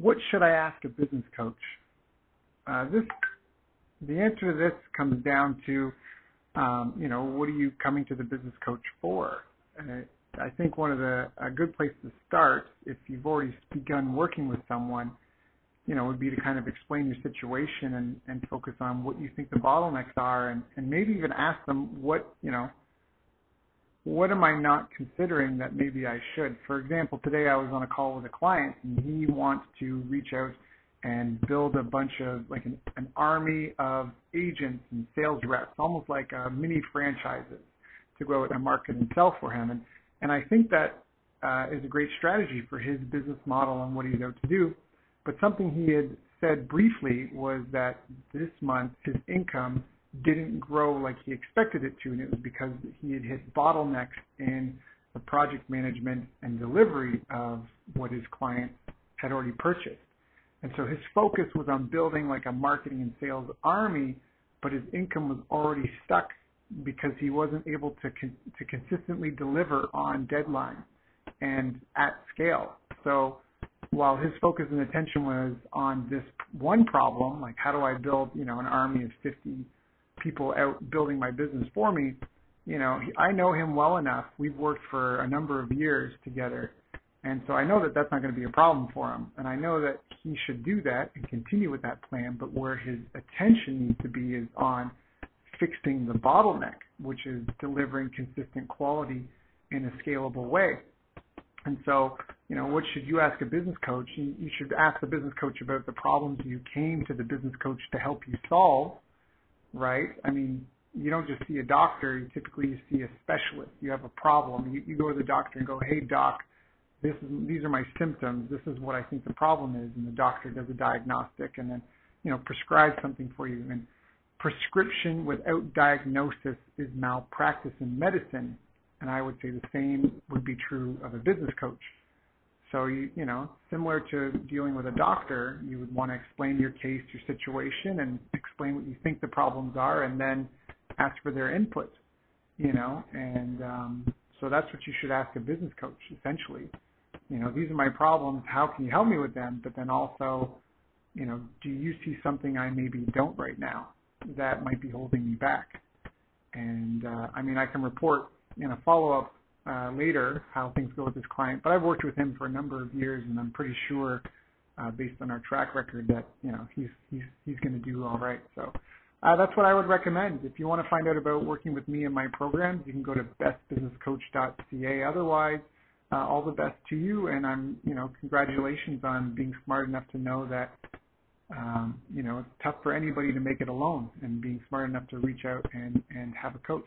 What should I ask a business coach? Uh, this, the answer to this comes down to, um, you know, what are you coming to the business coach for? I think one of the a good place to start, if you've already begun working with someone, you know, would be to kind of explain your situation and, and focus on what you think the bottlenecks are and, and maybe even ask them what, you know, what am I not considering that maybe I should? For example, today I was on a call with a client and he wants to reach out and build a bunch of like an, an army of agents and sales reps, almost like uh, mini franchises to go out and market and sell for him. And, and I think that uh, is a great strategy for his business model and what he's out to do. But something he had said briefly was that this month his income didn't grow like he expected it to, and it was because he had hit bottlenecks in the project management and delivery of what his client had already purchased. And so his focus was on building like a marketing and sales army, but his income was already stuck because he wasn't able to con- to consistently deliver on deadline and at scale. So while his focus and attention was on this one problem, like how do I build, you know, an army of 50 people out building my business for me, you know, I know him well enough. We've worked for a number of years together. And so I know that that's not going to be a problem for him. And I know that he should do that and continue with that plan. But where his attention needs to be is on fixing the bottleneck, which is delivering consistent quality in a scalable way. And so, you know, what should you ask a business coach? You, should ask the business coach about the problems you came to the business coach to help you solve right? I mean, you don't just see a doctor. You typically you see a specialist. You have a problem. You, you go to the doctor and go, "Hey, doc, this is these are my symptoms. This is what I think the problem is." And the doctor does a diagnostic and then, you know, prescribes something for you. And prescription without diagnosis is malpractice in medicine. And I would say the same would be true of a business coach. So you you know, similar to dealing with a doctor, you would want to explain your case, your situation, and explain what you think the problems are, and then ask for their input. You know, and um, so that's what you should ask a business coach essentially. You know, these are my problems. How can you help me with them? But then also, you know, do you see something I maybe don't right now that might be holding me back? And uh, I mean, I can report in a follow-up uh, later how things go with this client. But I've worked with him for a number of years, and I'm pretty sure, uh, based on our track record, that you know he's he's he's going to do all right. So uh, that's what I would recommend. If you want to find out about working with me and my programs, you can go to bestbusinesscoach.ca. Otherwise, uh, all the best to you, and I'm you know congratulations on being smart enough to know that. Um, you know, it's tough for anybody to make it alone and being smart enough to reach out and, and have a coach.